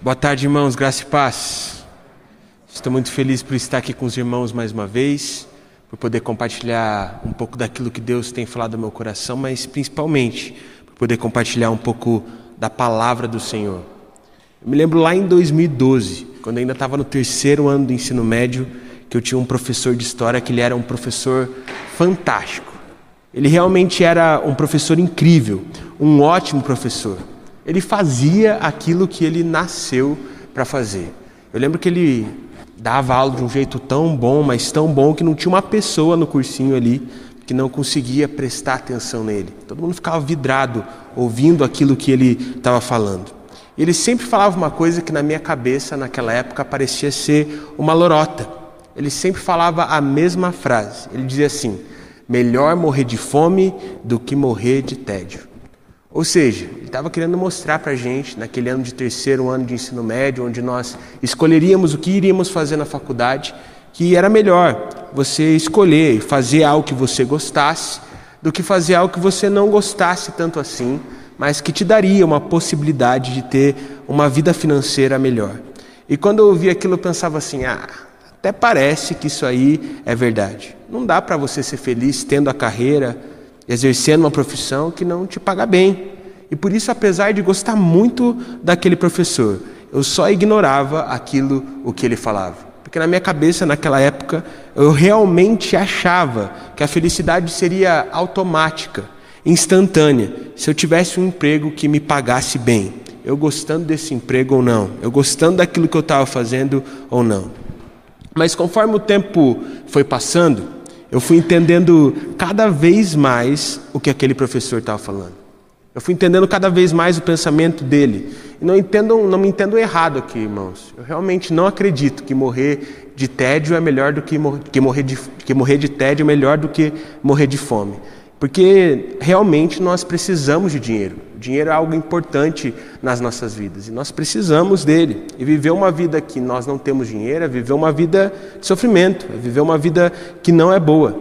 Boa tarde, irmãos, graça e paz. Estou muito feliz por estar aqui com os irmãos mais uma vez, por poder compartilhar um pouco daquilo que Deus tem falado no meu coração, mas principalmente por poder compartilhar um pouco da palavra do Senhor. Eu me lembro lá em 2012, quando ainda estava no terceiro ano do ensino médio, que eu tinha um professor de história que ele era um professor fantástico. Ele realmente era um professor incrível, um ótimo professor ele fazia aquilo que ele nasceu para fazer. Eu lembro que ele dava aula de um jeito tão bom, mas tão bom que não tinha uma pessoa no cursinho ali que não conseguia prestar atenção nele. Todo mundo ficava vidrado ouvindo aquilo que ele estava falando. Ele sempre falava uma coisa que na minha cabeça naquela época parecia ser uma lorota. Ele sempre falava a mesma frase. Ele dizia assim: melhor morrer de fome do que morrer de tédio. Ou seja, ele estava querendo mostrar para a gente, naquele ano de terceiro ano de ensino médio, onde nós escolheríamos o que iríamos fazer na faculdade, que era melhor você escolher e fazer algo que você gostasse, do que fazer algo que você não gostasse tanto assim, mas que te daria uma possibilidade de ter uma vida financeira melhor. E quando eu ouvi aquilo, eu pensava assim: ah, até parece que isso aí é verdade. Não dá para você ser feliz tendo a carreira exercendo uma profissão que não te paga bem. E por isso, apesar de gostar muito daquele professor, eu só ignorava aquilo o que ele falava. Porque na minha cabeça, naquela época, eu realmente achava que a felicidade seria automática, instantânea, se eu tivesse um emprego que me pagasse bem. Eu gostando desse emprego ou não, eu gostando daquilo que eu estava fazendo ou não. Mas conforme o tempo foi passando, eu fui entendendo cada vez mais o que aquele professor estava falando. Eu fui entendendo cada vez mais o pensamento dele. E não, entendam, não me entendam errado aqui, irmãos. Eu realmente não acredito que morrer de tédio é melhor do que, mor que, morrer, de, que morrer de tédio é melhor do que morrer de fome. Porque realmente nós precisamos de dinheiro. O dinheiro é algo importante nas nossas vidas e nós precisamos dele. E viver uma vida que nós não temos dinheiro é viver uma vida de sofrimento, é viver uma vida que não é boa.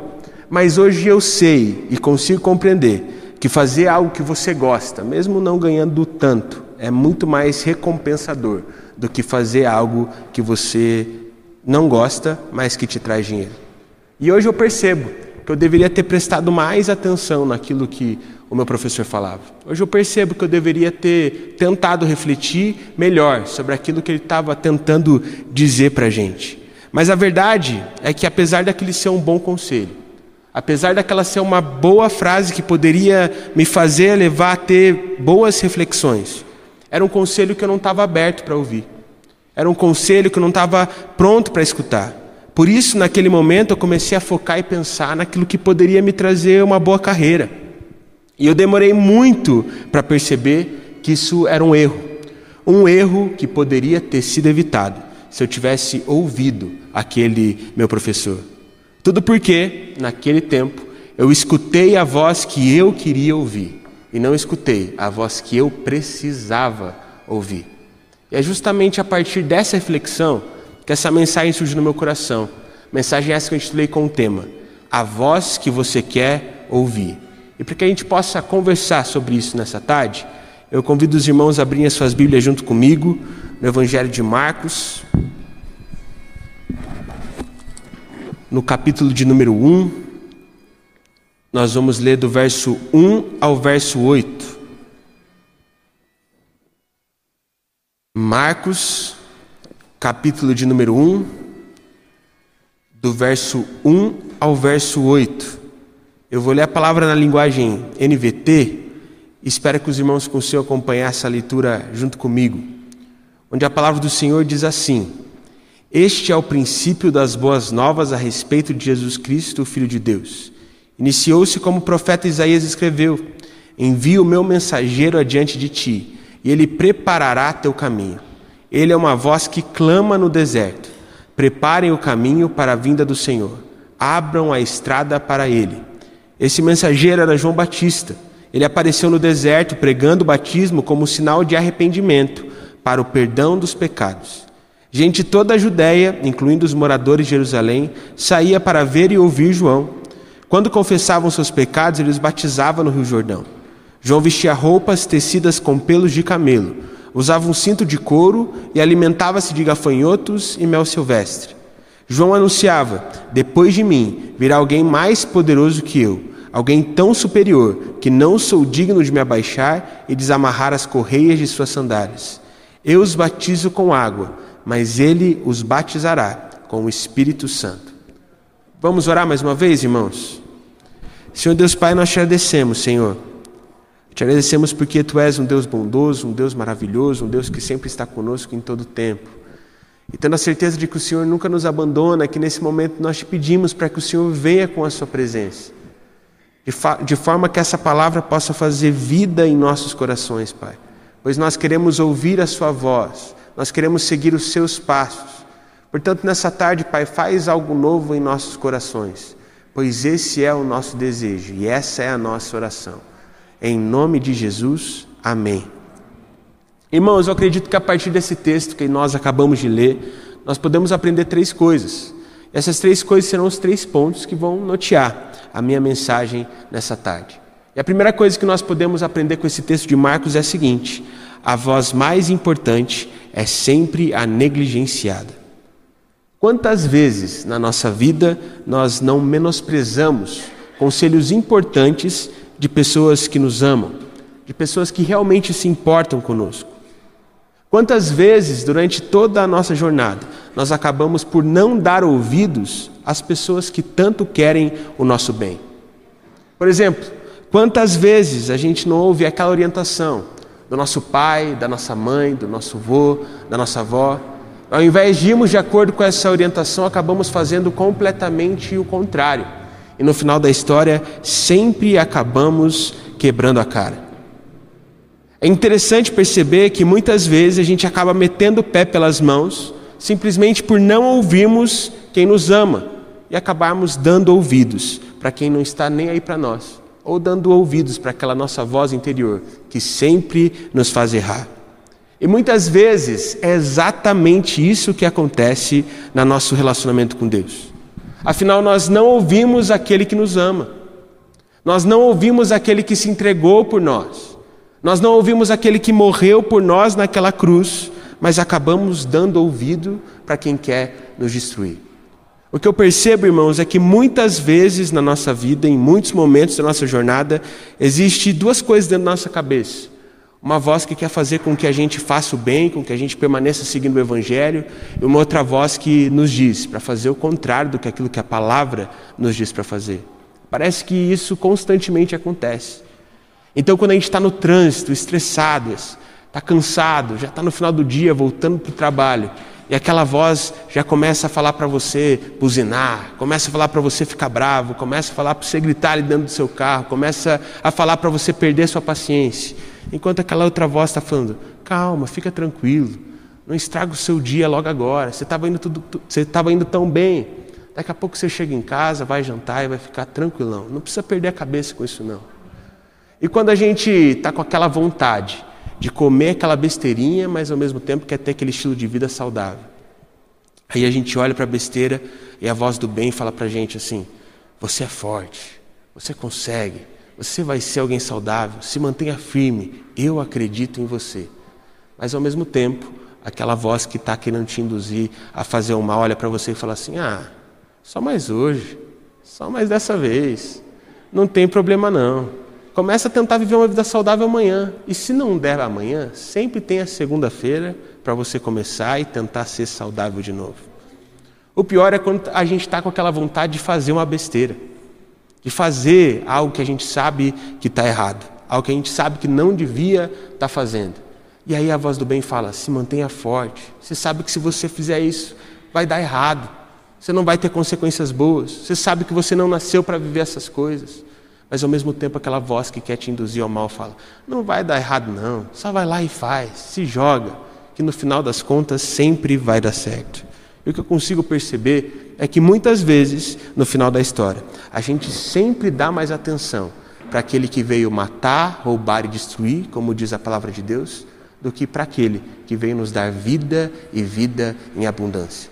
Mas hoje eu sei e consigo compreender que fazer algo que você gosta, mesmo não ganhando tanto, é muito mais recompensador do que fazer algo que você não gosta, mas que te traz dinheiro. E hoje eu percebo que eu deveria ter prestado mais atenção naquilo que o meu professor falava. Hoje eu percebo que eu deveria ter tentado refletir melhor sobre aquilo que ele estava tentando dizer para a gente. Mas a verdade é que, apesar daquele ser um bom conselho, apesar daquela ser uma boa frase que poderia me fazer levar a ter boas reflexões, era um conselho que eu não estava aberto para ouvir. Era um conselho que eu não estava pronto para escutar. Por isso, naquele momento, eu comecei a focar e pensar naquilo que poderia me trazer uma boa carreira. E eu demorei muito para perceber que isso era um erro. Um erro que poderia ter sido evitado se eu tivesse ouvido aquele meu professor. Tudo porque, naquele tempo, eu escutei a voz que eu queria ouvir e não escutei a voz que eu precisava ouvir. E é justamente a partir dessa reflexão que essa mensagem surgiu no meu coração. Mensagem essa que eu intitulei com o tema: A voz que você quer ouvir. E para que a gente possa conversar sobre isso nessa tarde, eu convido os irmãos a abrirem as suas Bíblias junto comigo no Evangelho de Marcos, no capítulo de número 1. Nós vamos ler do verso 1 ao verso 8. Marcos capítulo de número 1, do verso 1 ao verso 8. Eu vou ler a palavra na linguagem NVT, espero que os irmãos consigam acompanhar essa leitura junto comigo, onde a palavra do Senhor diz assim: Este é o princípio das boas novas a respeito de Jesus Cristo, o Filho de Deus. Iniciou-se como o profeta Isaías escreveu: Envio o meu mensageiro adiante de ti, e ele preparará teu caminho. Ele é uma voz que clama no deserto: Preparem o caminho para a vinda do Senhor, abram a estrada para ele. Esse mensageiro era João Batista. Ele apareceu no deserto pregando o batismo como sinal de arrependimento para o perdão dos pecados. Gente toda a Judéia, incluindo os moradores de Jerusalém, saía para ver e ouvir João. Quando confessavam seus pecados, ele os batizava no Rio Jordão. João vestia roupas tecidas com pelos de camelo Usava um cinto de couro e alimentava-se de gafanhotos e mel silvestre. João anunciava: Depois de mim virá alguém mais poderoso que eu, alguém tão superior que não sou digno de me abaixar e desamarrar as correias de suas sandálias. Eu os batizo com água, mas ele os batizará com o Espírito Santo. Vamos orar mais uma vez, irmãos? Senhor Deus Pai, nós te agradecemos, Senhor. Te agradecemos porque Tu és um Deus bondoso, um Deus maravilhoso, um Deus que sempre está conosco em todo tempo. E tendo a certeza de que o Senhor nunca nos abandona, que nesse momento nós te pedimos para que o Senhor venha com a Sua presença, de, de forma que essa palavra possa fazer vida em nossos corações, Pai. Pois nós queremos ouvir a Sua voz, nós queremos seguir os Seus passos. Portanto, nessa tarde, Pai, faz algo novo em nossos corações, pois esse é o nosso desejo e essa é a nossa oração. Em nome de Jesus, amém. Irmãos, eu acredito que a partir desse texto que nós acabamos de ler, nós podemos aprender três coisas. Essas três coisas serão os três pontos que vão notear a minha mensagem nessa tarde. E a primeira coisa que nós podemos aprender com esse texto de Marcos é a seguinte: a voz mais importante é sempre a negligenciada. Quantas vezes na nossa vida nós não menosprezamos conselhos importantes de pessoas que nos amam, de pessoas que realmente se importam conosco? Quantas vezes durante toda a nossa jornada nós acabamos por não dar ouvidos às pessoas que tanto querem o nosso bem? Por exemplo, quantas vezes a gente não ouve aquela orientação do nosso pai, da nossa mãe, do nosso avô, da nossa avó? Ao invés de irmos de acordo com essa orientação, acabamos fazendo completamente o contrário. E no final da história, sempre acabamos quebrando a cara. É interessante perceber que muitas vezes a gente acaba metendo o pé pelas mãos simplesmente por não ouvirmos quem nos ama e acabarmos dando ouvidos para quem não está nem aí para nós, ou dando ouvidos para aquela nossa voz interior que sempre nos faz errar. E muitas vezes é exatamente isso que acontece no nosso relacionamento com Deus. Afinal, nós não ouvimos aquele que nos ama, nós não ouvimos aquele que se entregou por nós. Nós não ouvimos aquele que morreu por nós naquela cruz, mas acabamos dando ouvido para quem quer nos destruir. O que eu percebo, irmãos, é que muitas vezes na nossa vida, em muitos momentos da nossa jornada, existe duas coisas dentro da nossa cabeça. Uma voz que quer fazer com que a gente faça o bem, com que a gente permaneça seguindo o Evangelho, e uma outra voz que nos diz para fazer o contrário do que aquilo que a palavra nos diz para fazer. Parece que isso constantemente acontece. Então, quando a gente está no trânsito, estressado, está cansado, já está no final do dia, voltando para o trabalho, e aquela voz já começa a falar para você buzinar, começa a falar para você ficar bravo, começa a falar para você gritar ali dentro do seu carro, começa a falar para você perder sua paciência. Enquanto aquela outra voz está falando: calma, fica tranquilo, não estraga o seu dia logo agora. Você estava indo, tudo, você indo tão bem. Daqui a pouco você chega em casa, vai jantar e vai ficar tranquilão. Não precisa perder a cabeça com isso, não. E quando a gente está com aquela vontade de comer aquela besteirinha, mas ao mesmo tempo quer ter aquele estilo de vida saudável. Aí a gente olha para a besteira e a voz do bem fala para a gente assim: você é forte, você consegue, você vai ser alguém saudável, se mantenha firme, eu acredito em você. Mas ao mesmo tempo, aquela voz que está querendo te induzir a fazer o mal olha para você e fala assim: ah, só mais hoje, só mais dessa vez, não tem problema não. Começa a tentar viver uma vida saudável amanhã. E se não der amanhã, sempre tem a segunda-feira para você começar e tentar ser saudável de novo. O pior é quando a gente está com aquela vontade de fazer uma besteira, de fazer algo que a gente sabe que está errado, algo que a gente sabe que não devia estar tá fazendo. E aí a voz do bem fala: se mantenha forte. Você sabe que se você fizer isso, vai dar errado. Você não vai ter consequências boas. Você sabe que você não nasceu para viver essas coisas. Mas ao mesmo tempo aquela voz que quer te induzir ao mal fala: não vai dar errado não, só vai lá e faz, se joga, que no final das contas sempre vai dar certo. E o que eu consigo perceber é que muitas vezes, no final da história, a gente sempre dá mais atenção para aquele que veio matar, roubar e destruir, como diz a palavra de Deus, do que para aquele que veio nos dar vida e vida em abundância.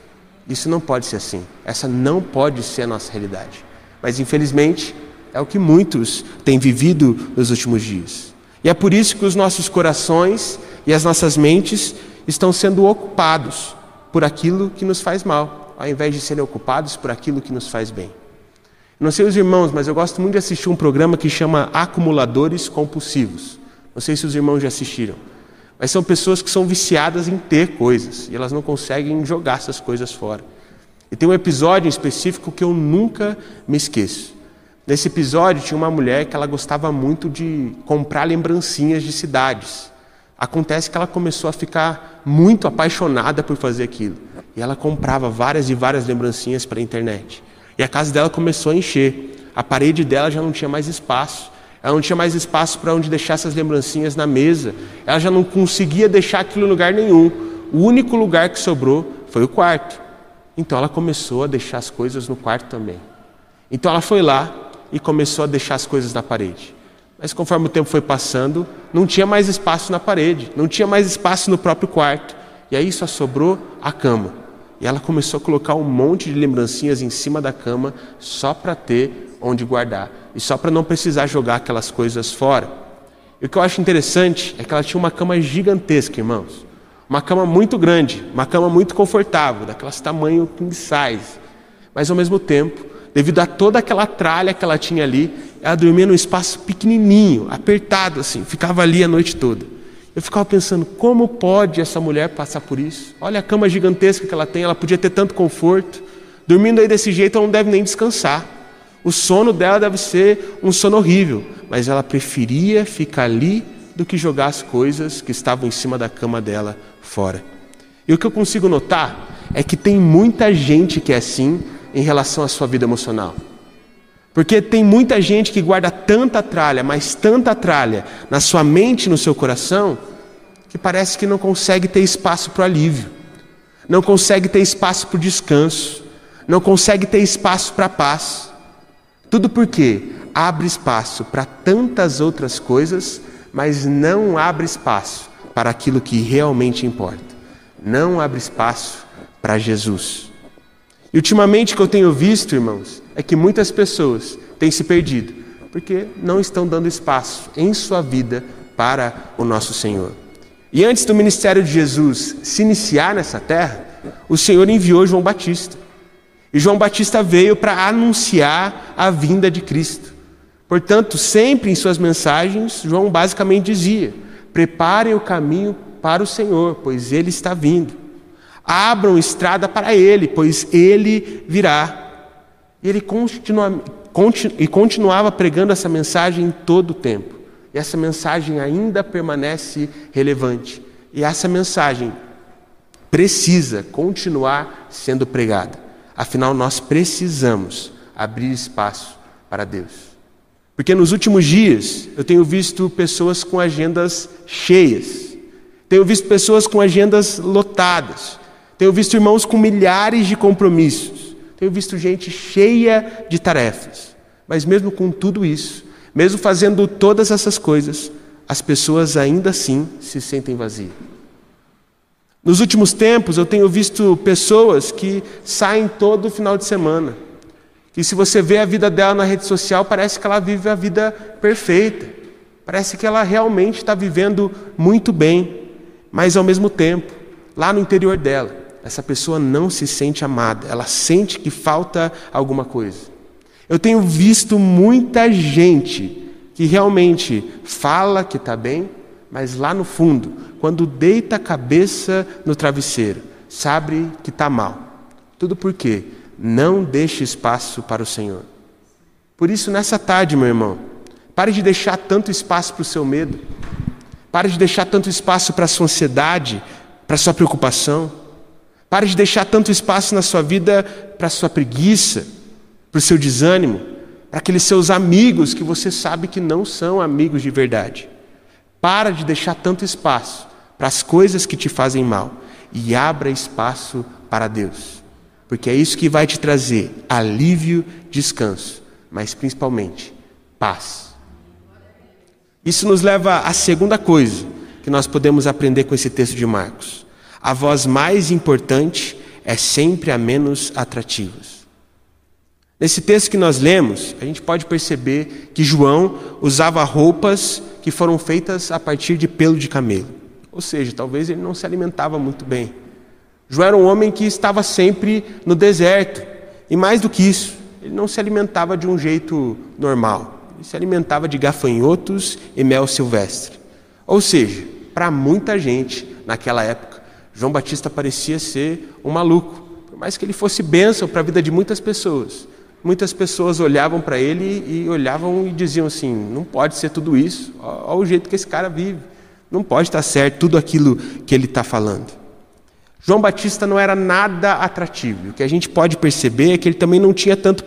Isso não pode ser assim. Essa não pode ser a nossa realidade. Mas infelizmente, é o que muitos têm vivido nos últimos dias. E é por isso que os nossos corações e as nossas mentes estão sendo ocupados por aquilo que nos faz mal, ao invés de serem ocupados por aquilo que nos faz bem. Não sei os irmãos, mas eu gosto muito de assistir um programa que chama Acumuladores Compulsivos. Não sei se os irmãos já assistiram. Mas são pessoas que são viciadas em ter coisas e elas não conseguem jogar essas coisas fora. E tem um episódio em específico que eu nunca me esqueço. Nesse episódio tinha uma mulher que ela gostava muito de comprar lembrancinhas de cidades. Acontece que ela começou a ficar muito apaixonada por fazer aquilo. E ela comprava várias e várias lembrancinhas para a internet. E a casa dela começou a encher. A parede dela já não tinha mais espaço. Ela não tinha mais espaço para onde deixar essas lembrancinhas na mesa. Ela já não conseguia deixar aquilo em lugar nenhum. O único lugar que sobrou foi o quarto. Então ela começou a deixar as coisas no quarto também. Então ela foi lá e começou a deixar as coisas na parede. Mas conforme o tempo foi passando, não tinha mais espaço na parede, não tinha mais espaço no próprio quarto. E aí só sobrou a cama. E ela começou a colocar um monte de lembrancinhas em cima da cama só para ter onde guardar e só para não precisar jogar aquelas coisas fora. E o que eu acho interessante é que ela tinha uma cama gigantesca, irmãos. Uma cama muito grande, uma cama muito confortável, daquelas tamanho king size. Mas ao mesmo tempo, devido a toda aquela tralha que ela tinha ali, ela dormia num espaço pequenininho, apertado assim, ficava ali a noite toda. Eu ficava pensando, como pode essa mulher passar por isso? Olha a cama gigantesca que ela tem, ela podia ter tanto conforto. Dormindo aí desse jeito, ela não deve nem descansar. O sono dela deve ser um sono horrível, mas ela preferia ficar ali do que jogar as coisas que estavam em cima da cama dela fora. E o que eu consigo notar é que tem muita gente que é assim em relação à sua vida emocional. Porque tem muita gente que guarda tanta tralha, mas tanta tralha na sua mente no seu coração, que parece que não consegue ter espaço para o alívio, não consegue ter espaço para o descanso, não consegue ter espaço para a paz. Tudo porque abre espaço para tantas outras coisas, mas não abre espaço para aquilo que realmente importa. Não abre espaço para Jesus. E ultimamente o que eu tenho visto, irmãos, é que muitas pessoas têm se perdido, porque não estão dando espaço em sua vida para o nosso Senhor. E antes do ministério de Jesus se iniciar nessa terra, o Senhor enviou João Batista. E João Batista veio para anunciar a vinda de Cristo. Portanto, sempre em suas mensagens, João basicamente dizia: preparem o caminho para o Senhor, pois ele está vindo. Abram estrada para ele, pois ele virá. E ele continua, continu, e continuava pregando essa mensagem todo o tempo. E essa mensagem ainda permanece relevante. E essa mensagem precisa continuar sendo pregada. Afinal, nós precisamos abrir espaço para Deus. Porque nos últimos dias eu tenho visto pessoas com agendas cheias, tenho visto pessoas com agendas lotadas, tenho visto irmãos com milhares de compromissos, tenho visto gente cheia de tarefas. Mas mesmo com tudo isso, mesmo fazendo todas essas coisas, as pessoas ainda assim se sentem vazias. Nos últimos tempos, eu tenho visto pessoas que saem todo final de semana. E se você vê a vida dela na rede social, parece que ela vive a vida perfeita. Parece que ela realmente está vivendo muito bem. Mas ao mesmo tempo, lá no interior dela, essa pessoa não se sente amada. Ela sente que falta alguma coisa. Eu tenho visto muita gente que realmente fala que está bem, mas lá no fundo, quando deita a cabeça no travesseiro, sabe que está mal. Tudo por quê? Não deixe espaço para o Senhor. Por isso, nessa tarde, meu irmão, pare de deixar tanto espaço para o seu medo, pare de deixar tanto espaço para a sua ansiedade, para a sua preocupação, pare de deixar tanto espaço na sua vida para a sua preguiça, para o seu desânimo, para aqueles seus amigos que você sabe que não são amigos de verdade. Para de deixar tanto espaço para as coisas que te fazem mal e abra espaço para Deus. Porque é isso que vai te trazer alívio, descanso, mas principalmente paz. Isso nos leva à segunda coisa que nós podemos aprender com esse texto de Marcos. A voz mais importante é sempre a menos atrativa. Nesse texto que nós lemos, a gente pode perceber que João usava roupas que foram feitas a partir de pelo de camelo. Ou seja, talvez ele não se alimentava muito bem. João era um homem que estava sempre no deserto. E mais do que isso, ele não se alimentava de um jeito normal. Ele se alimentava de gafanhotos e mel silvestre. Ou seja, para muita gente naquela época, João Batista parecia ser um maluco. Por mais que ele fosse bênção para a vida de muitas pessoas, muitas pessoas olhavam para ele e olhavam e diziam assim: não pode ser tudo isso, olha o jeito que esse cara vive. Não pode estar certo tudo aquilo que ele está falando. João Batista não era nada atrativo. O que a gente pode perceber é que ele também não tinha tanto,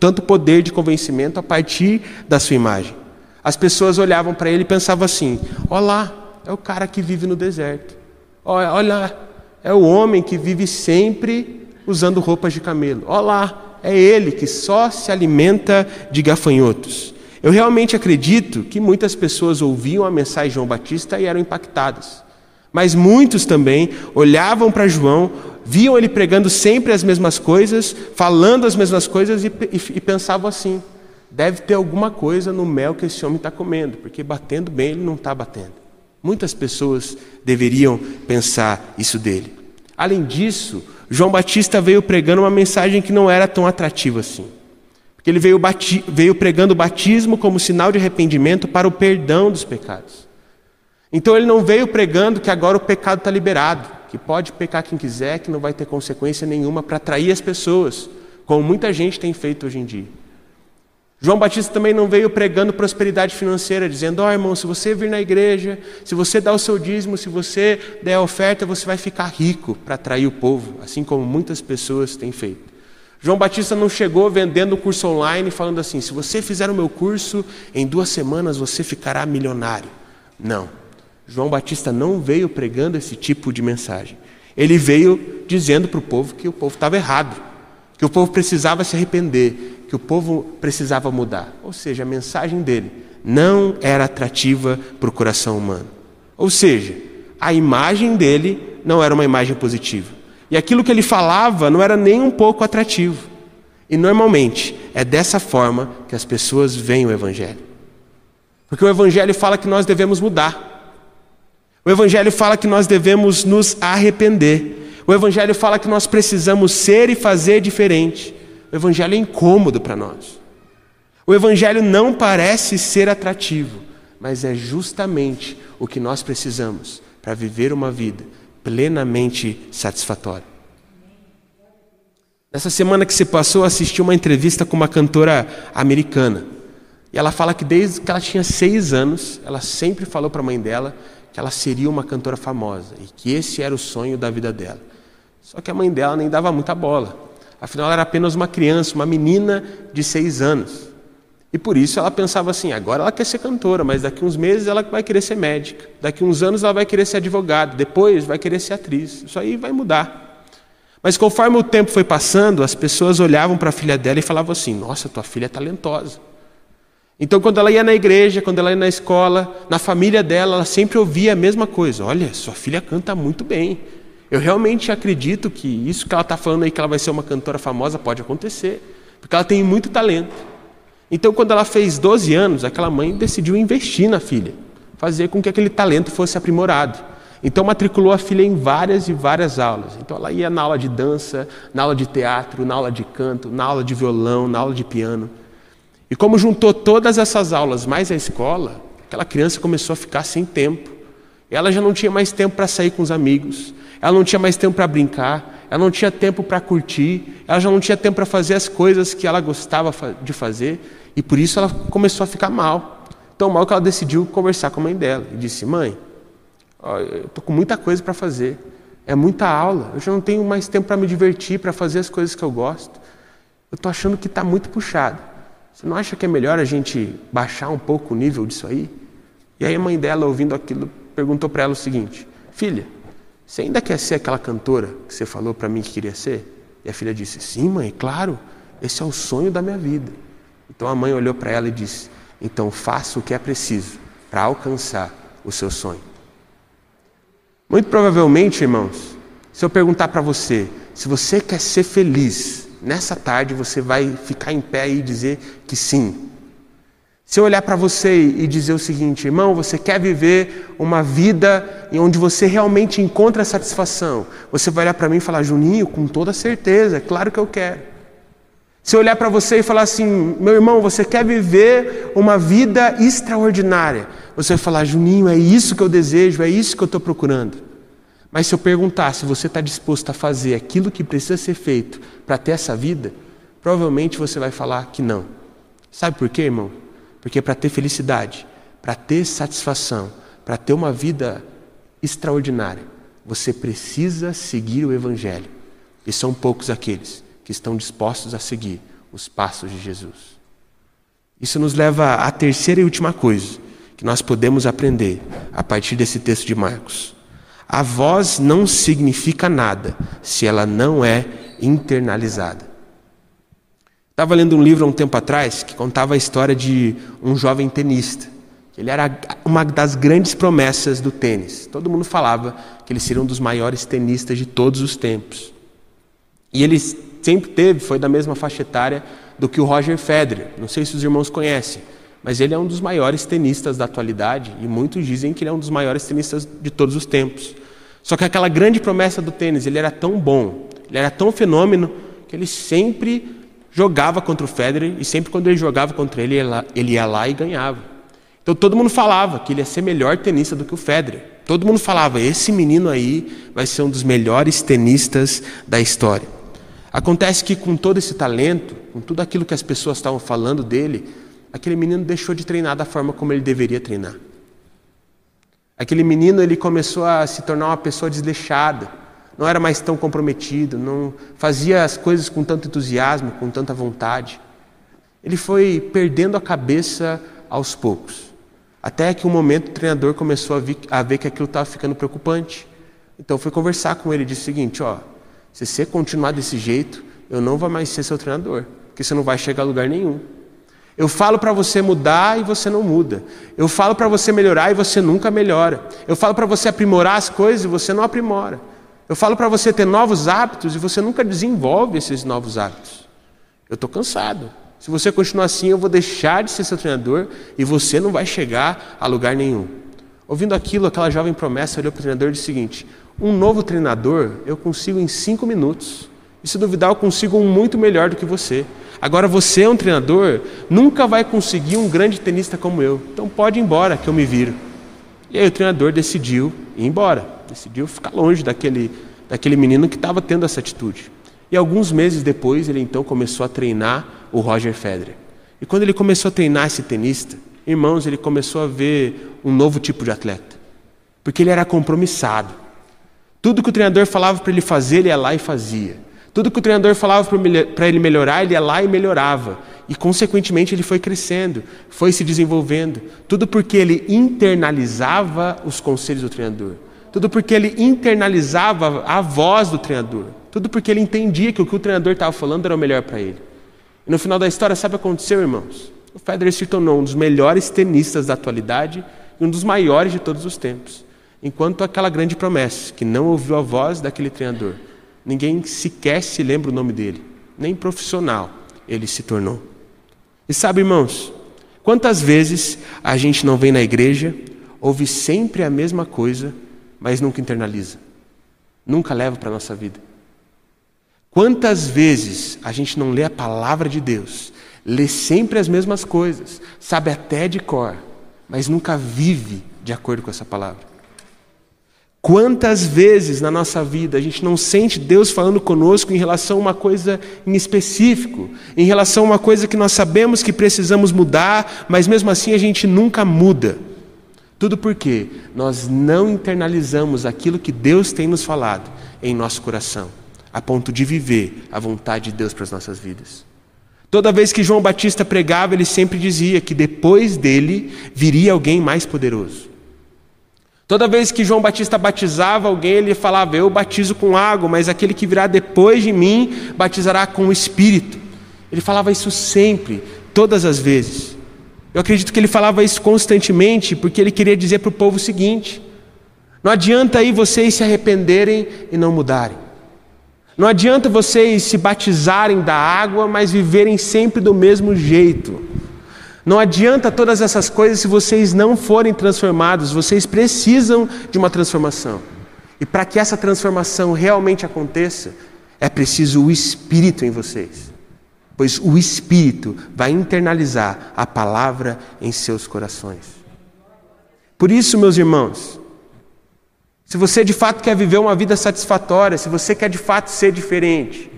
tanto poder de convencimento a partir da sua imagem. As pessoas olhavam para ele e pensavam assim: olha lá, é o cara que vive no deserto. Olha, olha, é o homem que vive sempre usando roupas de camelo. Olha é ele que só se alimenta de gafanhotos. Eu realmente acredito que muitas pessoas ouviam a mensagem de João Batista e eram impactadas. Mas muitos também olhavam para João, viam ele pregando sempre as mesmas coisas, falando as mesmas coisas e, e, e pensavam assim: deve ter alguma coisa no mel que esse homem está comendo, porque batendo bem ele não está batendo. Muitas pessoas deveriam pensar isso dele. Além disso, João Batista veio pregando uma mensagem que não era tão atrativa assim. Porque ele veio, veio pregando o batismo como sinal de arrependimento para o perdão dos pecados. Então ele não veio pregando que agora o pecado está liberado, que pode pecar quem quiser, que não vai ter consequência nenhuma para atrair as pessoas, como muita gente tem feito hoje em dia. João Batista também não veio pregando prosperidade financeira, dizendo: Ó oh, irmão, se você vir na igreja, se você dar o seu dízimo, se você der a oferta, você vai ficar rico para atrair o povo, assim como muitas pessoas têm feito. João Batista não chegou vendendo o curso online falando assim: se você fizer o meu curso, em duas semanas você ficará milionário. Não. João Batista não veio pregando esse tipo de mensagem. Ele veio dizendo para o povo que o povo estava errado, que o povo precisava se arrepender, que o povo precisava mudar. Ou seja, a mensagem dele não era atrativa para o coração humano. Ou seja, a imagem dele não era uma imagem positiva. E aquilo que ele falava não era nem um pouco atrativo. E normalmente é dessa forma que as pessoas veem o Evangelho. Porque o Evangelho fala que nós devemos mudar. O Evangelho fala que nós devemos nos arrepender. O Evangelho fala que nós precisamos ser e fazer diferente. O Evangelho é incômodo para nós. O Evangelho não parece ser atrativo, mas é justamente o que nós precisamos para viver uma vida plenamente satisfatório. Nessa semana que se passou, eu assisti uma entrevista com uma cantora americana. E ela fala que desde que ela tinha seis anos, ela sempre falou para a mãe dela que ela seria uma cantora famosa e que esse era o sonho da vida dela. Só que a mãe dela nem dava muita bola. Afinal, ela era apenas uma criança, uma menina de seis anos. E por isso ela pensava assim: agora ela quer ser cantora, mas daqui uns meses ela vai querer ser médica, daqui uns anos ela vai querer ser advogada, depois vai querer ser atriz. Isso aí vai mudar. Mas conforme o tempo foi passando, as pessoas olhavam para a filha dela e falavam assim: nossa, tua filha é talentosa. Então, quando ela ia na igreja, quando ela ia na escola, na família dela, ela sempre ouvia a mesma coisa: olha, sua filha canta muito bem. Eu realmente acredito que isso que ela está falando aí, que ela vai ser uma cantora famosa, pode acontecer, porque ela tem muito talento. Então, quando ela fez 12 anos, aquela mãe decidiu investir na filha, fazer com que aquele talento fosse aprimorado. Então, matriculou a filha em várias e várias aulas. Então, ela ia na aula de dança, na aula de teatro, na aula de canto, na aula de violão, na aula de piano. E como juntou todas essas aulas mais a escola, aquela criança começou a ficar sem tempo. Ela já não tinha mais tempo para sair com os amigos, ela não tinha mais tempo para brincar, ela não tinha tempo para curtir, ela já não tinha tempo para fazer as coisas que ela gostava de fazer. E por isso ela começou a ficar mal. Tão mal que ela decidiu conversar com a mãe dela. E disse: Mãe, eu estou com muita coisa para fazer. É muita aula. Eu já não tenho mais tempo para me divertir, para fazer as coisas que eu gosto. Eu estou achando que está muito puxado. Você não acha que é melhor a gente baixar um pouco o nível disso aí? E aí a mãe dela, ouvindo aquilo, perguntou para ela o seguinte: Filha, você ainda quer ser aquela cantora que você falou para mim que queria ser? E a filha disse: Sim, mãe, claro. Esse é o sonho da minha vida. Então a mãe olhou para ela e disse: Então faça o que é preciso para alcançar o seu sonho. Muito provavelmente, irmãos, se eu perguntar para você, se você quer ser feliz, nessa tarde você vai ficar em pé e dizer que sim. Se eu olhar para você e dizer o seguinte, irmão, você quer viver uma vida em onde você realmente encontra satisfação, você vai olhar para mim e falar, Juninho, com toda certeza, é claro que eu quero. Se eu olhar para você e falar assim, meu irmão, você quer viver uma vida extraordinária, você vai falar, Juninho, é isso que eu desejo, é isso que eu estou procurando. Mas se eu perguntar se você está disposto a fazer aquilo que precisa ser feito para ter essa vida, provavelmente você vai falar que não. Sabe por quê, irmão? Porque para ter felicidade, para ter satisfação, para ter uma vida extraordinária, você precisa seguir o Evangelho. E são poucos aqueles que estão dispostos a seguir os passos de Jesus. Isso nos leva à terceira e última coisa que nós podemos aprender a partir desse texto de Marcos. A voz não significa nada se ela não é internalizada. Estava lendo um livro há um tempo atrás que contava a história de um jovem tenista. Ele era uma das grandes promessas do tênis. Todo mundo falava que ele seria um dos maiores tenistas de todos os tempos. E ele sempre teve, foi da mesma faixa etária do que o Roger Federer. Não sei se os irmãos conhecem, mas ele é um dos maiores tenistas da atualidade e muitos dizem que ele é um dos maiores tenistas de todos os tempos. Só que aquela grande promessa do tênis, ele era tão bom, ele era tão fenômeno que ele sempre jogava contra o Federer e sempre quando ele jogava contra ele, ele ia lá e ganhava. Então todo mundo falava que ele ia ser melhor tenista do que o Federer. Todo mundo falava, esse menino aí vai ser um dos melhores tenistas da história. Acontece que com todo esse talento, com tudo aquilo que as pessoas estavam falando dele, aquele menino deixou de treinar da forma como ele deveria treinar. Aquele menino ele começou a se tornar uma pessoa desleixada não era mais tão comprometido, não fazia as coisas com tanto entusiasmo, com tanta vontade. Ele foi perdendo a cabeça aos poucos. Até que um momento o treinador começou a, ver, a ver que aquilo estava ficando preocupante. Então foi conversar com ele e disse o seguinte: ó, se você continuar desse jeito, eu não vou mais ser seu treinador, porque você não vai chegar a lugar nenhum. Eu falo para você mudar e você não muda. Eu falo para você melhorar e você nunca melhora. Eu falo para você aprimorar as coisas e você não aprimora. Eu falo para você ter novos hábitos e você nunca desenvolve esses novos hábitos. Eu estou cansado. Se você continuar assim, eu vou deixar de ser seu treinador e você não vai chegar a lugar nenhum. Ouvindo aquilo, aquela jovem promessa olhou para o treinador e disse o seguinte: Um novo treinador eu consigo em cinco minutos. E se duvidar, eu consigo um muito melhor do que você. Agora, você é um treinador, nunca vai conseguir um grande tenista como eu. Então pode ir embora, que eu me viro. E aí o treinador decidiu ir embora decidiu ficar longe daquele, daquele menino que estava tendo essa atitude. E alguns meses depois, ele então começou a treinar o Roger Federer. E quando ele começou a treinar esse tenista, irmãos, ele começou a ver um novo tipo de atleta. Porque ele era compromissado. Tudo que o treinador falava para ele fazer, ele ia lá e fazia. Tudo que o treinador falava para ele melhorar, ele ia lá e melhorava. E, consequentemente, ele foi crescendo, foi se desenvolvendo. Tudo porque ele internalizava os conselhos do treinador. Tudo porque ele internalizava a voz do treinador. Tudo porque ele entendia que o que o treinador estava falando era o melhor para ele. E no final da história, sabe o que aconteceu, irmãos? O Federer se tornou um dos melhores tenistas da atualidade e um dos maiores de todos os tempos. Enquanto aquela grande promessa, que não ouviu a voz daquele treinador, ninguém sequer se lembra o nome dele, nem profissional ele se tornou. E sabe, irmãos, quantas vezes a gente não vem na igreja, ouve sempre a mesma coisa mas nunca internaliza, nunca leva para a nossa vida. Quantas vezes a gente não lê a palavra de Deus, lê sempre as mesmas coisas, sabe até de cor, mas nunca vive de acordo com essa palavra? Quantas vezes na nossa vida a gente não sente Deus falando conosco em relação a uma coisa em específico, em relação a uma coisa que nós sabemos que precisamos mudar, mas mesmo assim a gente nunca muda? Tudo porque nós não internalizamos aquilo que Deus tem nos falado em nosso coração, a ponto de viver a vontade de Deus para as nossas vidas. Toda vez que João Batista pregava, ele sempre dizia que depois dele viria alguém mais poderoso. Toda vez que João Batista batizava alguém, ele falava: Eu batizo com água, mas aquele que virá depois de mim batizará com o Espírito. Ele falava isso sempre, todas as vezes. Eu acredito que ele falava isso constantemente porque ele queria dizer para o povo o seguinte: não adianta aí vocês se arrependerem e não mudarem. Não adianta vocês se batizarem da água, mas viverem sempre do mesmo jeito. Não adianta todas essas coisas se vocês não forem transformados, vocês precisam de uma transformação. E para que essa transformação realmente aconteça, é preciso o Espírito em vocês. Pois o Espírito vai internalizar a palavra em seus corações. Por isso, meus irmãos, se você de fato quer viver uma vida satisfatória, se você quer de fato ser diferente,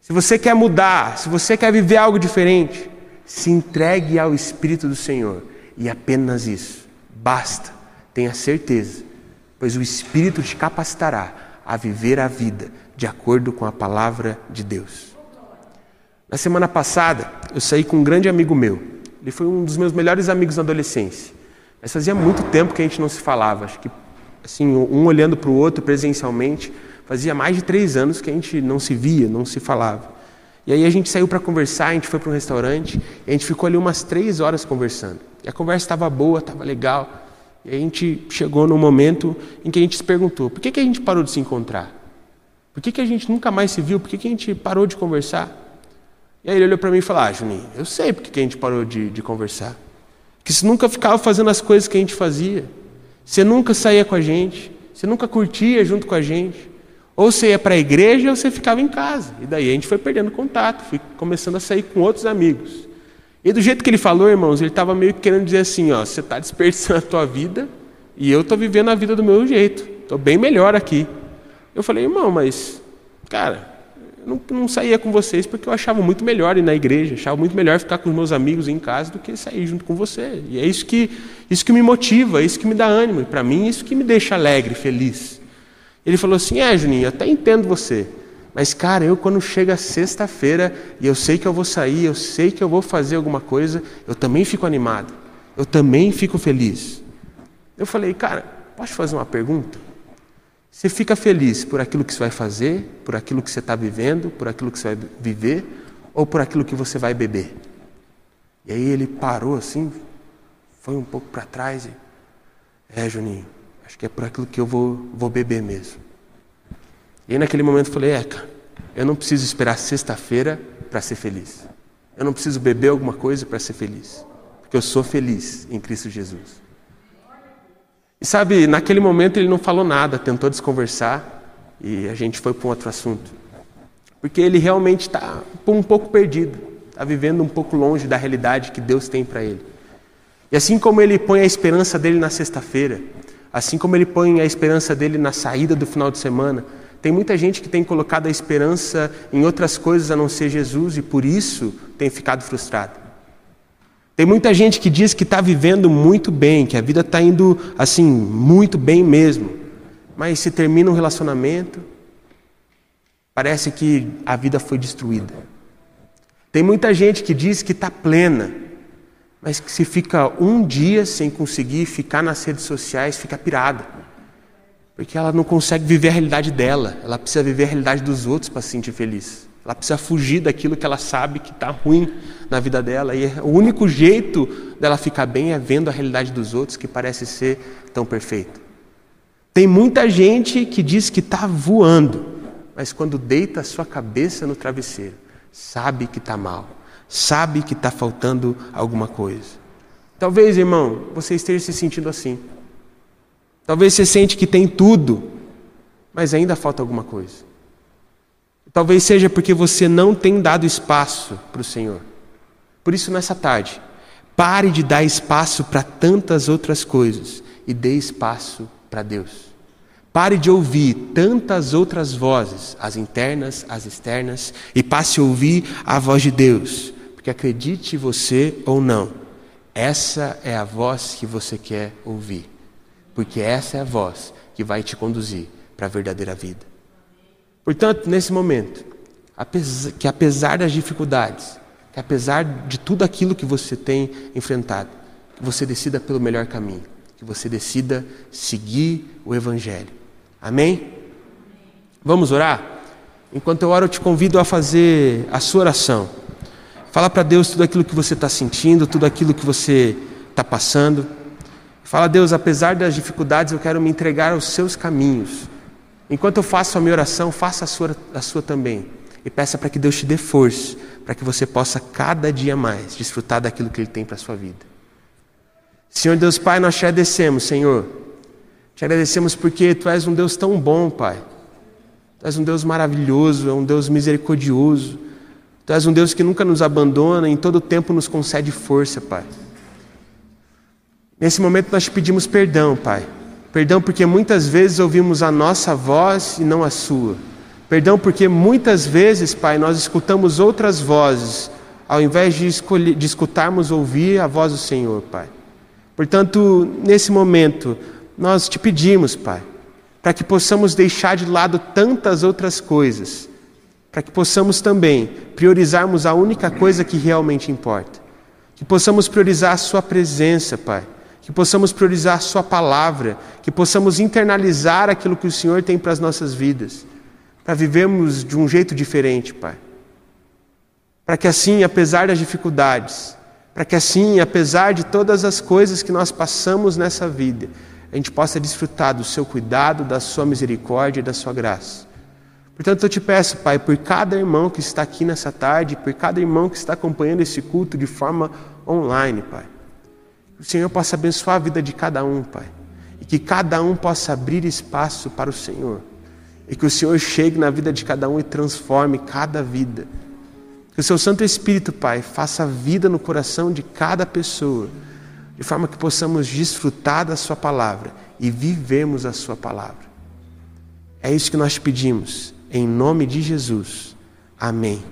se você quer mudar, se você quer viver algo diferente, se entregue ao Espírito do Senhor e apenas isso. Basta, tenha certeza, pois o Espírito te capacitará a viver a vida de acordo com a palavra de Deus. Na semana passada, eu saí com um grande amigo meu. Ele foi um dos meus melhores amigos na adolescência. Mas fazia muito tempo que a gente não se falava. Acho que, assim, um olhando para o outro presencialmente, fazia mais de três anos que a gente não se via, não se falava. E aí a gente saiu para conversar, a gente foi para um restaurante, e a gente ficou ali umas três horas conversando. E a conversa estava boa, estava legal. E a gente chegou num momento em que a gente se perguntou: por que, que a gente parou de se encontrar? Por que, que a gente nunca mais se viu? Por que, que a gente parou de conversar? E aí ele olhou para mim e falou: Ah, Juninho, eu sei por que, que a gente parou de, de conversar. Que você nunca ficava fazendo as coisas que a gente fazia. Você nunca saía com a gente. Você nunca curtia junto com a gente. Ou você ia para a igreja ou você ficava em casa. E daí a gente foi perdendo contato, fui começando a sair com outros amigos. E do jeito que ele falou, irmãos, ele estava meio que querendo dizer assim: ó, você está desperdiçando a tua vida e eu estou vivendo a vida do meu jeito. Estou bem melhor aqui. Eu falei, irmão, mas, cara, eu não, não saía com vocês porque eu achava muito melhor ir na igreja, achava muito melhor ficar com os meus amigos em casa do que sair junto com você. E é isso que, isso que me motiva, é isso que me dá ânimo. E para mim, é isso que me deixa alegre, feliz. Ele falou assim: É, Juninho, até entendo você. Mas, cara, eu quando chega sexta-feira e eu sei que eu vou sair, eu sei que eu vou fazer alguma coisa, eu também fico animado. Eu também fico feliz. Eu falei, cara, posso fazer uma pergunta? Você fica feliz por aquilo que você vai fazer, por aquilo que você está vivendo, por aquilo que você vai viver, ou por aquilo que você vai beber? E aí ele parou assim, foi um pouco para trás e. É, Juninho, acho que é por aquilo que eu vou, vou beber mesmo. E aí naquele momento eu falei: É, cara, eu não preciso esperar sexta-feira para ser feliz. Eu não preciso beber alguma coisa para ser feliz. Porque eu sou feliz em Cristo Jesus. E sabe, naquele momento ele não falou nada, tentou desconversar e a gente foi para um outro assunto. Porque ele realmente está um pouco perdido, está vivendo um pouco longe da realidade que Deus tem para ele. E assim como ele põe a esperança dele na sexta-feira, assim como ele põe a esperança dele na saída do final de semana, tem muita gente que tem colocado a esperança em outras coisas a não ser Jesus e por isso tem ficado frustrado. Tem muita gente que diz que está vivendo muito bem, que a vida está indo assim, muito bem mesmo. Mas se termina um relacionamento, parece que a vida foi destruída. Tem muita gente que diz que está plena, mas que se fica um dia sem conseguir ficar nas redes sociais, fica pirada. Porque ela não consegue viver a realidade dela, ela precisa viver a realidade dos outros para se sentir feliz. Ela precisa fugir daquilo que ela sabe que está ruim na vida dela. E o único jeito dela ficar bem é vendo a realidade dos outros, que parece ser tão perfeito. Tem muita gente que diz que está voando, mas quando deita a sua cabeça no travesseiro, sabe que está mal, sabe que está faltando alguma coisa. Talvez, irmão, você esteja se sentindo assim. Talvez você sente que tem tudo, mas ainda falta alguma coisa. Talvez seja porque você não tem dado espaço para o Senhor. Por isso, nessa tarde, pare de dar espaço para tantas outras coisas e dê espaço para Deus. Pare de ouvir tantas outras vozes, as internas, as externas, e passe a ouvir a voz de Deus. Porque acredite você ou não, essa é a voz que você quer ouvir. Porque essa é a voz que vai te conduzir para a verdadeira vida. Portanto, nesse momento, que apesar das dificuldades, que apesar de tudo aquilo que você tem enfrentado, que você decida pelo melhor caminho, que você decida seguir o Evangelho. Amém? Vamos orar? Enquanto eu oro, eu te convido a fazer a sua oração. Fala para Deus tudo aquilo que você está sentindo, tudo aquilo que você está passando. Fala, Deus, apesar das dificuldades, eu quero me entregar aos seus caminhos. Enquanto eu faço a minha oração, faça a sua, a sua também. e peça para que Deus te dê força, para que você possa cada dia mais desfrutar daquilo que Ele tem para a sua vida. Senhor Deus Pai, nós te agradecemos, Senhor. Te agradecemos porque Tu és um Deus tão bom, Pai. Tu és um Deus maravilhoso, é um Deus misericordioso. Tu és um Deus que nunca nos abandona, em todo tempo nos concede força, Pai. Nesse momento nós te pedimos perdão, Pai. Perdão porque muitas vezes ouvimos a nossa voz e não a sua. Perdão porque muitas vezes, Pai, nós escutamos outras vozes, ao invés de, escolher, de escutarmos ouvir a voz do Senhor, Pai. Portanto, nesse momento, nós te pedimos, Pai, para que possamos deixar de lado tantas outras coisas, para que possamos também priorizarmos a única coisa que realmente importa. Que possamos priorizar a Sua presença, Pai. Que possamos priorizar Sua palavra. Que possamos internalizar aquilo que o Senhor tem para as nossas vidas para vivermos de um jeito diferente, Pai. Para que assim, apesar das dificuldades, para que assim, apesar de todas as coisas que nós passamos nessa vida, a gente possa desfrutar do seu cuidado, da sua misericórdia e da sua graça. Portanto, eu te peço, Pai, por cada irmão que está aqui nessa tarde, por cada irmão que está acompanhando esse culto de forma online, Pai. O Senhor possa abençoar a vida de cada um, Pai. E que cada um possa abrir espaço para o Senhor e que o Senhor chegue na vida de cada um e transforme cada vida. Que o seu Santo Espírito, Pai, faça vida no coração de cada pessoa, de forma que possamos desfrutar da Sua palavra e vivemos a Sua palavra. É isso que nós pedimos, em nome de Jesus. Amém.